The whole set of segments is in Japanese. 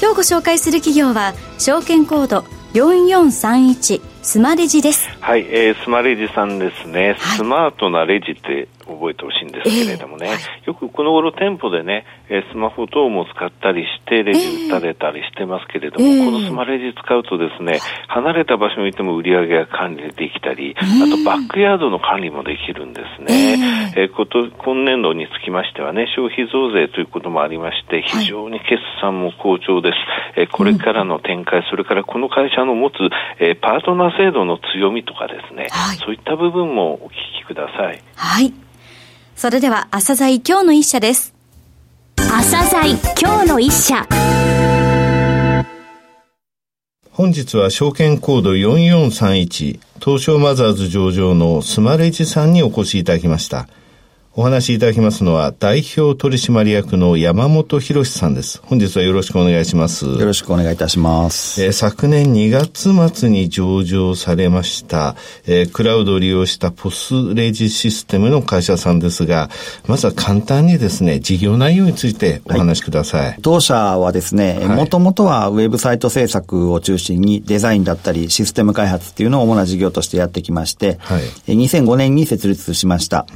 今日ご紹介する企業は証券コード4431スマレジです。はい、えー、スマレジさんですね、はい、スマートなレジって覚えてほしいんですけれどもね、えーはい、よくこの頃店舗でね、えスマホ等も使ったりしてレジ打たれたりしてますけれども、えー、このスマレジ使うとですね、離れた場所にいても売り上げが管理できたり、あとバックヤードの管理もできるんですね。えー、こと今年度につきましてはね、消費増税ということもありまして、非常に決算も好調です。えー、これからの展開、それからこの会社の持つ、えー、パートナー制度の強みとかですね、はい、そういった部分もお聞きください。はい。それでは、朝鮮今日の一社です。朝鮮今日の一社。本日は証券コード4431東証マザーズ上場のスマレジさんにお越しいただきました。お話しいただきますのは、代表取締役の山本博さんです。本日はよろしくお願いします。よろしくお願いいたします。えー、昨年2月末に上場されました、えー、クラウドを利用したポスレジシステムの会社さんですが、まずは簡単にですね、事業内容についてお話しください。はい、当社はですね、もともとはウェブサイト制作を中心にデザインだったりシステム開発っていうのを主な事業としてやってきまして、はい、2005年に設立しました。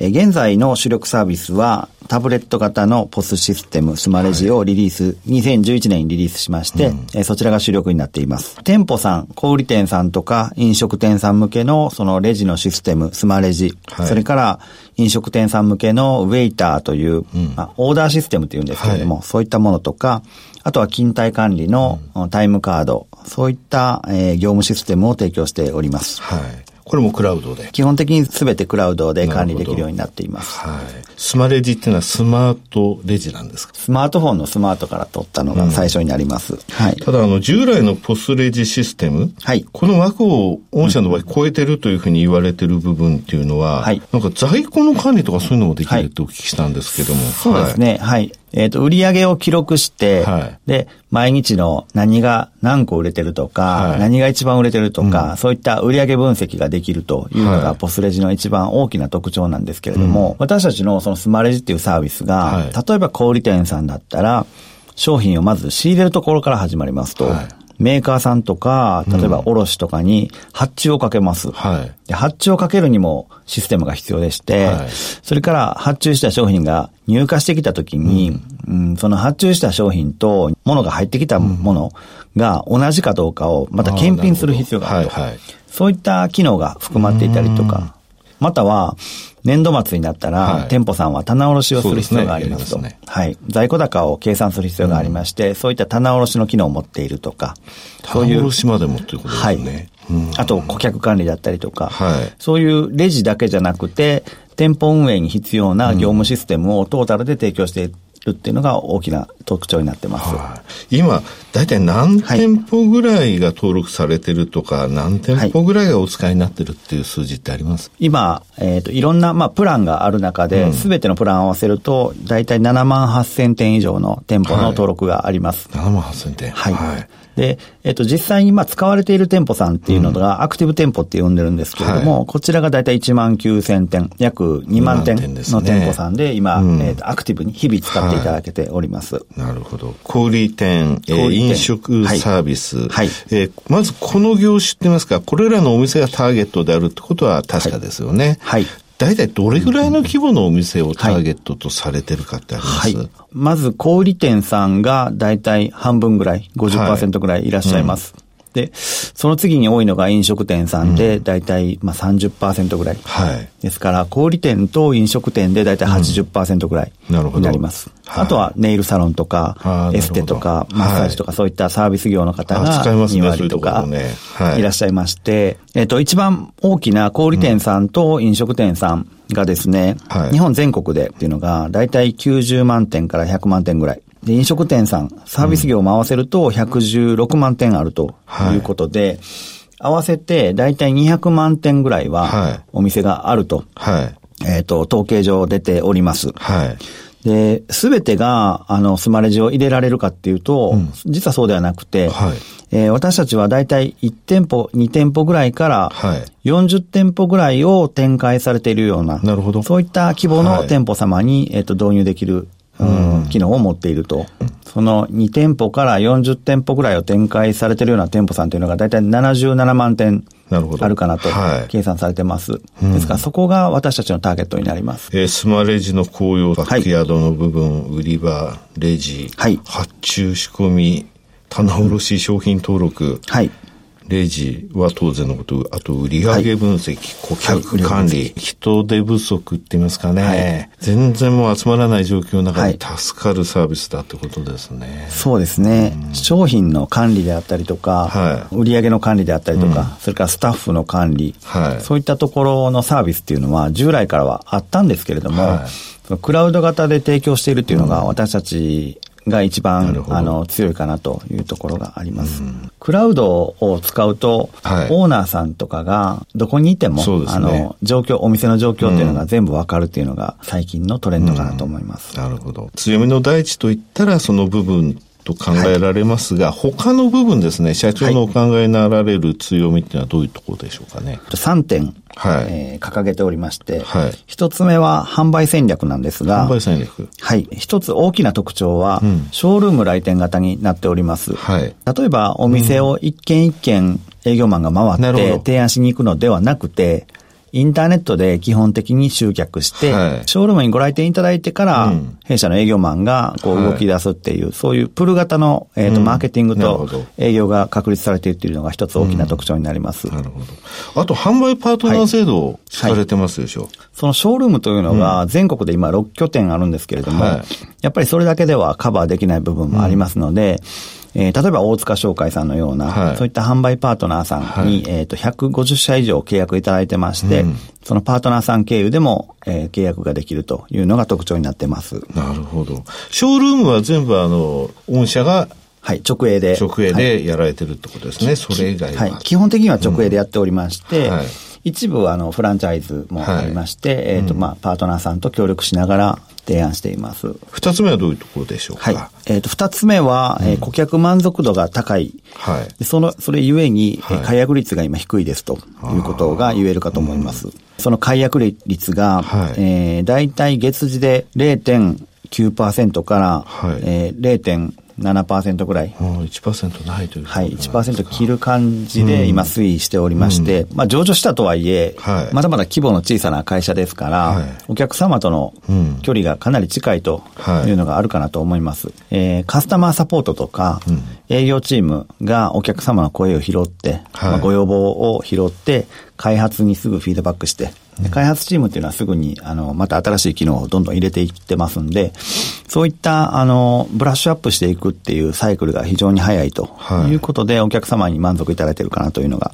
うん、現在在の主力サービスは、タブレット型のポスシステム、スマレジをリリース、はい、2011年にリリースしまして、うん、そちらが主力になっています。店舗さん、小売店さんとか飲食店さん向けのそのレジのシステム、スマレジ、はい、それから飲食店さん向けのウェイターという、うん、まあ、オーダーシステムっていうんですけれども、はい、そういったものとか、あとは勤怠管理のタイムカード、そういった、えー、業務システムを提供しております。はいこれもクラウドで基本的に全てクラウドで管理できるようになっています。はい。スマレジっていうのはスマートレジなんですか？スマートフォンのスマートから取ったのが最初になります。うん、はい。ただ、あの、従来のポスレジシステム。はい。この枠を御社の場合超えてるというふうに言われてる部分っていうのは、はい。なんか在庫の管理とかそういうのもできるってお聞きしたんですけども。はい、そうですね。はい。えっ、ー、と、売上を記録して、はい、で、毎日の何が何個売れてるとか、はい、何が一番売れてるとか、うん、そういった売上分析ができるというのが、ポスレジの一番大きな特徴なんですけれども、うん、私たちのそのスマレジっていうサービスが、はい、例えば小売店さんだったら、商品をまず仕入れるところから始まりますと、メーカーさんとか、例えば卸とかに発注をかけます。はい、で発注をかけるにもシステムが必要でして、はい、それから発注した商品が入荷してきたときに、うん、うん、その発注した商品と物が入ってきたものが同じかどうかをまた検品する必要があると。はいはい、そういった機能が含まっていたりとか、または、年度末になったら、はい、店舗さんは棚卸しをする必要がありますと。すね、はい。在庫高を計算する必要がありまして、うん、そういった棚卸しの機能を持っているとか、そういう。棚卸しまでもということですね。はい。あと、顧客管理だったりとか、はい、そういうレジだけじゃなくて、店舗運営に必要な業務システムをトータルで提供してるっていうのが大きな特徴になってます。はい、今、大体何店舗ぐらいが登録されてるとか、はい、何店舗ぐらいがお使いになってるっていう数字ってあります？今、えっ、ー、と、いろんな、まあ、プランがある中で、す、べ、てのプランを合わせると、大体7万8000店以上の店舗の登録があります。はい、7万8000店。はい。はいで、えっと、実際にまあ使われている店舗さんっていうのが、アクティブ店舗って呼んでるんですけれども、こちらがだいたい1万9000店、約2万店の店舗さんで今、えっと、アクティブに日々使っていただけております。なるほど。小売店、えー、飲食サービス。はい。えー、まずこの業種って言いますか、これらのお店がターゲットであるってことは確かですよね。はい。大体どれぐらいの規模のお店をターゲットとされてるかってあります、はい、まず小売店さんが大体半分ぐらい、50%ぐらいいらっしゃいます。はいで、その次に多いのが飲食店さんで、だいたいまあ30%ぐらい。はい。ですから、小売店と飲食店でだいたい80%ぐらいになります。あとはネイルサロンとか、エステとか、マッサージとか、そういったサービス業の方が2割とかいらっしゃいまして、えっと、一番大きな小売店さんと飲食店さんがですね、日本全国でっていうのが、だいたい90万店から100万店ぐらい。で、飲食店さん、サービス業も合わせると116万点あるとい。うことで、はい合わせて大体200万点ぐらいはお店があると、はい、えっ、ー、と、統計上出ております。はい。で、すべてが、あの、スマレジを入れられるかっていうと、うん、実はそうではなくて、はい、えー、私たちは大体1店舗、2店舗ぐらいから、40店舗ぐらいを展開されているような、なるほど。そういった規模の店舗様に、えっ、ー、と、導入できるうん、機能を持っていると。その2店舗から40店舗ぐらいを展開されているような店舗さんというのが大体77万店あるかなと計算されてます。はい、ですからそこが私たちのターゲットになります。えー、スマレジの紅葉バックヤードの部分、はい、売り場、レジ、はい、発注仕込み、棚卸商品登録、はい、レジは当然のこと、あと売上分析、はい、顧客管理、はい、人手不足って言いますかね、はい、全然もう集まらない状況の中で助かるサービスだってことですね。そうですね、うん、商品の管理であったりとか、売上の管理であったりとか、うん、それからスタッフの管理、そういったところのサービスっていうのは従来からはあったんですけれども、クラウド型で提供しているっていうのが私たちが一番あの強いかなというところがあります。クラウドを使うと、はい、オーナーさんとかがどこにいても、ね、あの状況、お店の状況っていうのが全部わかるっていうのが最近のトレンドかなと思います。うん、なるほど。強みの第一といったらその部分と考えられますが、はい、他の部分ですね、社長のお考えになられる強みっていうのはどういうところでしょうかね。3点、はい。えー、掲げておりまして、はい、1つ目は販売戦略なんですが、販売戦略。はい。1つ大きな特徴は、うん、ショールーム来店型になっております。はい、例えば、お店を一軒一軒営業マンが回って提案しに行くのではなくて、インターネットで基本的に集客して、はい、ショールームにご来店いただいてから、うん、弊社の営業マンがこう動き出すっていう、はい、そういうプル型の、えーと、マーケティングと営業が確立されているというのが一つ大きな特徴になります。うん、なるほど。あと、販売パートナー制度をされてますでしょ、はい、そのショールームというのが全国で今6拠点あるんですけれども、やっぱりそれだけではカバーできない部分もありますので、うんえー、例えば大塚商会さんのような、はい、そういった販売パートナーさんに、はい、えっ、ー、と、150社以上契約いただいてまして、うん、そのパートナーさん経由でも、えー、契約ができるというのが特徴になってます。なるほど。ショールームは全部あの、御社がはい、直営で。直営でやられてるってことですね、はい、それ以外は。はい、基本的には直営でやっておりまして、うんはい、一部あのフランチャイズもありまして、はい、えっ、ー、と、まあ、パートナーさんと協力しながら提案しています。二つ目はどういうところでしょうか？はい。えっ、ー、と、二つ目は、うん、えー、顧客満足度が高い。はい。その、それゆえに、はい、解約率が今低いですということが言えるかと思います。その解約率が、はい、えー、大体月次で0.9%から、はい、えー、0. 7%ぐらい。1%ないというはい、1%切る感じで今推移しておりまして、うん、まあ上場したとはいえ、はい、まだまだ規模の小さな会社ですから、はい、お客様との距離がかなり近いというのがあるかなと思います。えー、カスタマーサポートとか、うん、営業チームがお客様の声を拾って、はい、まあ、ご要望を拾って、開発にすぐフィードバックして、開発チームっていうのはすぐに、あの、また新しい機能をどんどん入れていってますんで、そういった、あの、ブラッシュアップしていくっていうサイクルが非常に早いとい。うことで、はい、お客様に満足いただいているかなというのが、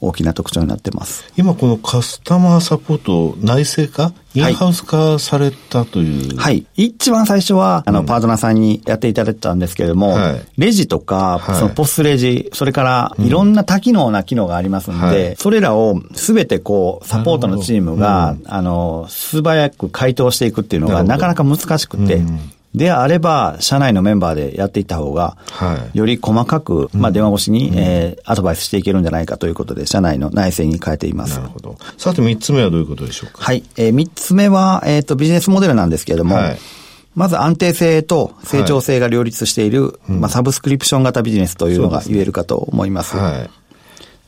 大きな特徴になってます。今このカスタマーサポート内製化？インハウス化されたという？はい。一番最初は、あの、パートナーさんにやっていただいてたんですけれども、はい、レジとか、はい、そのポスレジ、それからいろんな多機能な機能がありますんで、はい、それらをすべてこう、サポートのチームが、うん、あの、素早く回答していくっていうのがなかなか難しくて、うんであれば、社内のメンバーでやっていった方が、より細かく、まあ、電話越しに、えー、アドバイスしていけるんじゃないかということで、社内の内政に変えています。なるほど。さて、三つ目はどういうことでしょうか？はい。えー、三つ目は、えっ、ー、と、ビジネスモデルなんですけれども、はい、まず安定性と成長性が両立している、はい、まあ、サブスクリプション型ビジネスというのが言えるかと思います。はい。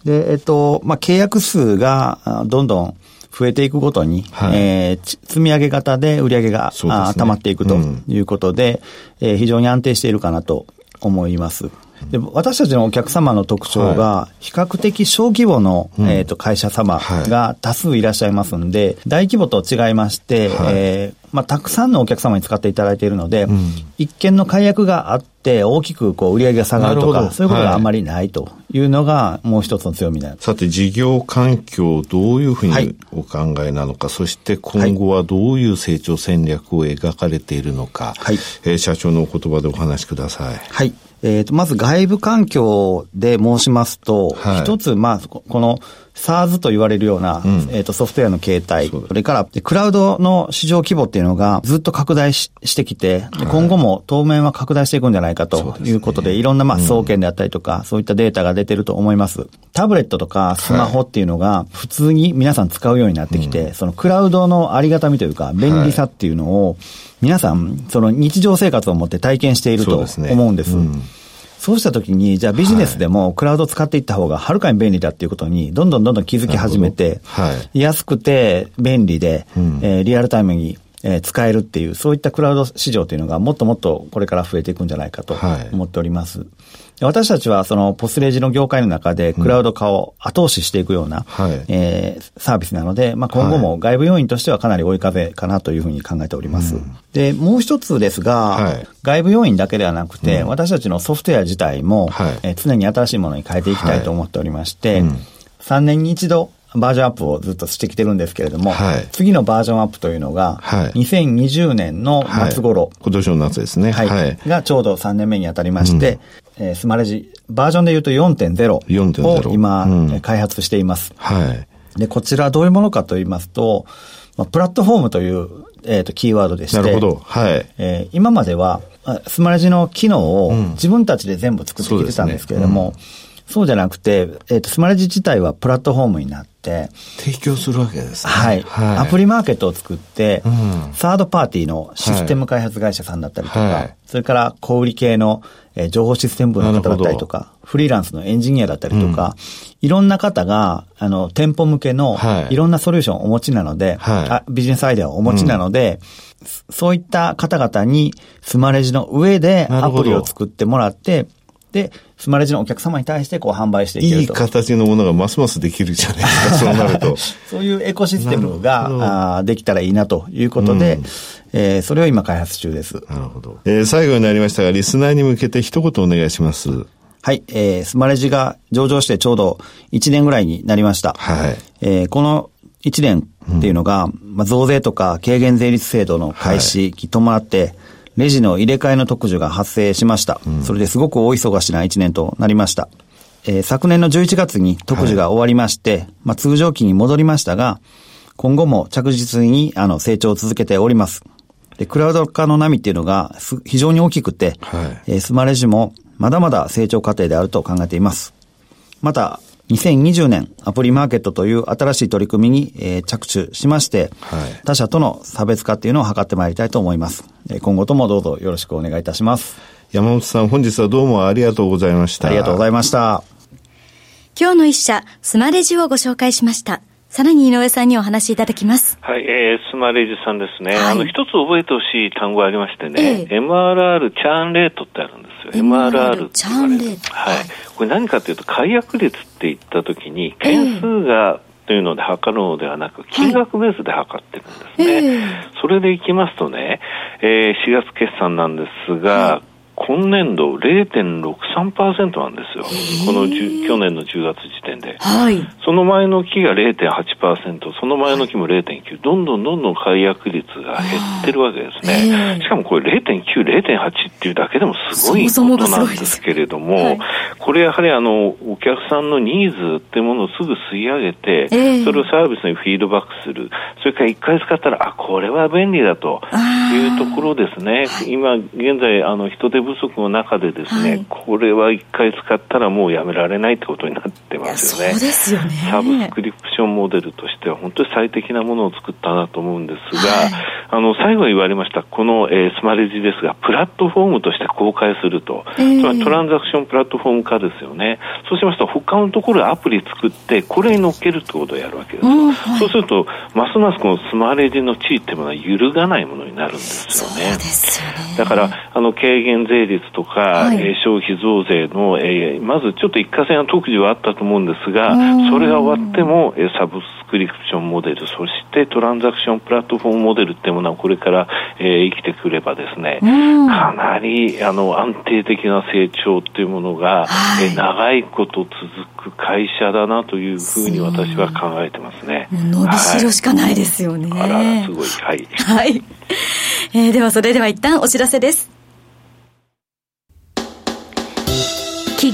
で、えっ、と、まあ、契約数がどんどん増えていくごとに、はい、えー、積み上げ型で売り上げが、ね、溜まっていくということで、うん、えー、非常に安定しているかなと思います。で私たちのお客様の特徴が、比較的小規模の、はい、えーと、会社様が多数いらっしゃいますんで、大規模と違いまして、はい、えー、まあ、たくさんのお客様に使っていただいているので、うん、一件の解約があって、大きくこう売り上げが下がるとか、そういうことがあんまりないというのがもう一つの強みな。さて、事業環境どういうふうにお考えなのか、はい、そして今後はどういう成長戦略を描かれているのか、はい。えー、社長のお言葉でお話しください。はい。えっ、ー、と、まず外部環境で申しますと、はい、一つ、まあ、この SARS と言われるような、うん、えっ、ー、と、ソフトウェアの形態、それから、クラウドの市場規模っていうのがずっと拡大ししてきて、はい、今後も当面は拡大していくんじゃないかということで、でね、いろんな、まあ、総研であったりとか、うん、そういったデータが出てると思います。タブレットとかスマホっていうのが普通に皆さん使うようになってきて、はい、そのクラウドのありがたみというか、便利さっていうのを、皆さん、その日常生活をもって体験していると思うんです。そうねうん。そうしたときに、じゃあビジネスでもクラウドを使っていった方がはるかに便利だっていうことに、どんどんどんどん気づき始めて、はい、安くて便利で、うん、えー、リアルタイムにえ使えるっていう、そういったクラウド市場というのがもっともっとこれから増えていくんじゃないかと思っております。はい、私たちはそのポスレジの業界の中でクラウド化を後押ししていくような、うん、えー、サービスなので、まあ、今後も外部要因としてはかなり追い風かなというふうに考えております。うん、で、もう一つですが、はい、外部要因だけではなくて、うん、私たちのソフトウェア自体も、はい、えー、常に新しいものに変えていきたいと思っておりまして、3年に一度バージョンアップをずっとしてきてるんですけれども、はい、次のバージョンアップというのが、はい、2020年の夏頃、はい、今年の夏ですね。はい。がちょうど3年目に当たりまして、うん、えー、スマレジ、バージョンで言うと4.0を今、うん、開発しています。はい。で、こちらどういうものかと言いますと、まあ、プラットフォームという、えっ、ー、と、キーワードでして、なるほど。はい。えー、今までは、スマレジの機能を自分たちで全部作ってきてたんですけれども、うんそうじゃなくて、えっ、ー、と、スマレジ自体はプラットフォームになって、提供するわけですね。はい。はい、アプリマーケットを作って、うん、サードパーティーのシステム開発会社さんだったりとか、はい、それから小売系の、えー、情報システム部の方だったりとか、フリーランスのエンジニアだったりとか、うん、いろんな方が、あの、店舗向けの、い。ろんなソリューションをお持ちなので、はい、あビジネスアイデアをお持ちなので、うん、そういった方々にスマレジの上でアプリを作ってもらって、で、スマレジのお客様に対してこう販売していけると。いい形のものがますますできるじゃないですか、そうなると。そういうエコシステムがあできたらいいなということで、うん、えー、それを今開発中です。なるほど。えー、最後になりましたが、リスナーに向けて一言お願いします。はい、えー、スマレジが上場してちょうど1年ぐらいになりました。はい。えー、この1年っていうのが、うん、まあ、増税とか軽減税率制度の開始に伴って、はいレジの入れ替えの特需が発生しました。うん、それですごく大忙しな1年となりました。えー、昨年の11月に特需が終わりまして、はい、まあ、通常期に戻りましたが、今後も着実にあの成長を続けております。で、クラウド化の波っていうのが非常に大きくて、はい、えー、スマレジもまだまだ成長過程であると考えています。また、2020年アプリマーケットという新しい取り組みに、えー、着手しまして、はい、他社との差別化っていうのを図ってまいりたいと思います。今後ともどうぞよろしくお願いいたします。山本さん、本日はどうもありがとうございました。ありがとうございました。今日の一社、スマレジをご紹介しました。さらに井上さんにお話しいただきます。はい、えー、スマレジさんですね。はい、あの、一つ覚えてほしい単語がありましてね、えー、MRR チャーンレートってあるんですよ。MRR チャーンレート。はい。これ何かというと、解約率って言ったときに、件数が、というので測るのではなく、金額ベースで測ってるんですね。はいえー、それでいきますとね、えー、4月決算なんですが、はい今年度0.63%なんですよ。この去年の10月時点で。はい。その前の期が0.8%、その前の期も0.9、どんどんどんどん解約率が減ってるわけですね。しかもこれ0.9、0.8っていうだけでもすごいことなんですけれども、はい、これやはりあの、お客さんのニーズってものをすぐ吸い上げて、それをサービスにフィードバックする。それから一回使ったら、あ、これは便利だというところですね。今、現在、あの、人手不足の中でですね、はい、これは一回使ったらもうやめられないってことになってますよね。そうですよね。サブスクリプションモデルとしては本当に最適なものを作ったなと思うんですが、はい、あの、最後に言われました、この、えー、スマレジですが、プラットフォームとして公開すると、えー、つまりトランザクションプラットフォーム化ですよね。そうしますと、他のところでアプリ作って、これに乗っけるってことをやるわけですよ。はい、そうすると、ますますこのスマレジの地位っていうものは揺るがないものになるんですよね。そうですよね。だから、あの、軽減税税率とか、はい、えー、消費増税の、えー、まずちょっと一過性の特需はあったと思うんですが、それが終わっても、えー、サブスクリプションモデル、そしてトランザクションプラットフォームモデルっていうものはこれから、えー、生きてくればですね、かなりあの安定的な成長っていうものが、はい、えー、長いこと続く会社だなというふうに私は考えてますね。伸びしろしかないですよね。はい、あら、すごい。はい。はい。えー、ではそれでは一旦お知らせです。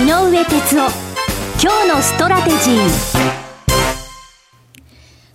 井上哲夫。今日のストラテジー。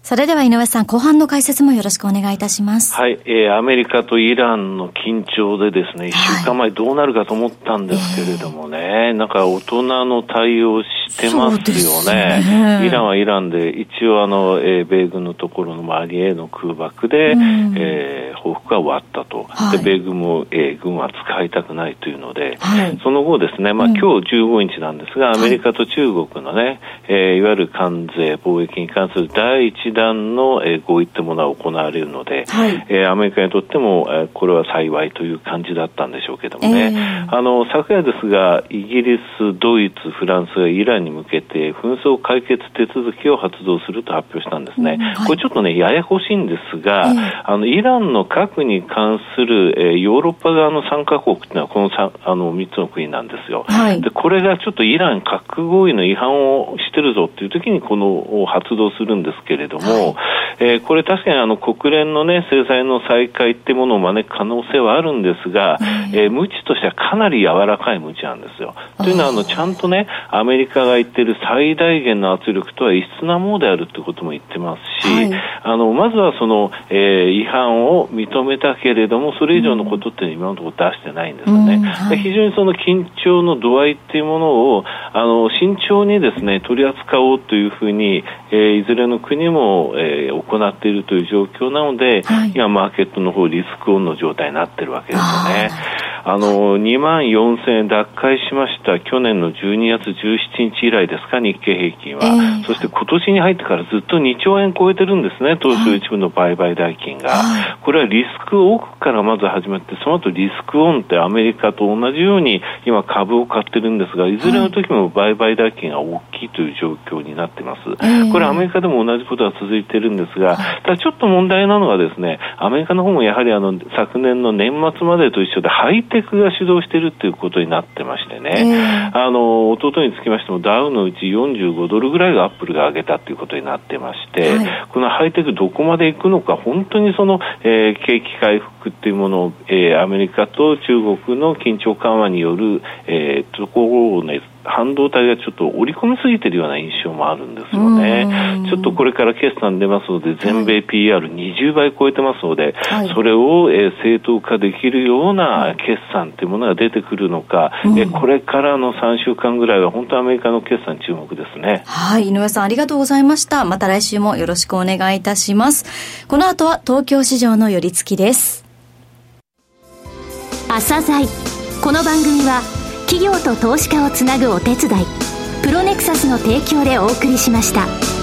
それでは井上さん、後半の解説もよろしくお願いいたします。はい、えー、アメリカとイランの緊張でですね、一週間前どうなるかと思ったんですけれどもね、はいなんか大人の対応してますよね。ね。イランはイランで、一応あの、えー、米軍のところの周りへの空爆で、うん、えー、報復が終わったと。はい、で、米軍も、えー、軍は使いたくないというので、はい、その後ですね、まあ、今日15日なんですが、アメリカと中国のね、えー、いわゆる関税、貿易に関する第一弾の、えー、合意ってものは行われるので、はい、えー、アメリカにとっても、えー、これは幸いという感じだったんでしょうけどもね、えー、あの昨夜ですが、イギリス、ドイツ、フランスがイランに向けて紛争解決手続きを発動すると発表したんですね、うんはい、これちょっとね、ややこしいんですが、えー、あのイランの核に関する、えー、ヨーロッパ側の参加国っていうのはこのあの3つの国なんですよ、はい、でこれがちょっとイラン核合意の違反をしてるぞっていう時にこの発動するんですけれども、はい。えー、これ確かにあの国連の、ね、制裁の再開っていうものを招く可能性はあるんですが、えー、無知としてはかなり柔らかい無知なんですよ。というのはあのちゃんとねアメリカが言ってる最大限の圧力とは異質なものであるということも言ってますし、はい、あのまずはその、えー、違反を認めたけれどもそれ以上のことって今のところ出してないんですよね。はい、非常にその緊張の度合いっていうものをあの慎重にですね取り扱おうというふうに、えー、いずれの国も、えー、行っているという状況なので、はい、今、マーケットの方リスクオンの状態になってるわけですよね。あの2万4000円奪回しました。去年の12月17日以来ですか、日経平均は、えー、そして今年に入ってからずっと2兆円超えてるんですね、東証一部の売買代金が。はい、これはリスクオフからまず始まって、その後リスクオンってアメリカと同じように今、株を買ってるんですが、いずれの時も売買代金が大きいという状況になってます。これ、アメリカでも同じことが続いてるんですが、ただちょっと問題なのはですね、アメリカの方もやはりあの昨年の年末までと一緒でハイテクが主導しているということになってましてね、えー、あの弟につきましてもダウのうち45ドルぐらいがアップルが上げたということになってまして、はい、このハイテクどこまで行くのか本当にその、えー、景気回復っていうものを、えー、アメリカと中国の緊張緩和による、えー、ところをね半導体がちょっと織り込みすぎてるような印象もあるんですよね。ちょっとこれから決算出ますので、全米 PR20 倍超えてますので、はい、それを、えー、正当化できるような決算っていうものが出てくるのか、うん、えこれからの3週間ぐらいは本当アメリカの決算注目ですね。はい、井上さんありがとうございました。また来週もよろしくお願いいたします。この後は東京市場の寄り付きです。朝鮮この番組は企業と投資家をつなぐお手伝いプロネクサスの提供でお送りしました。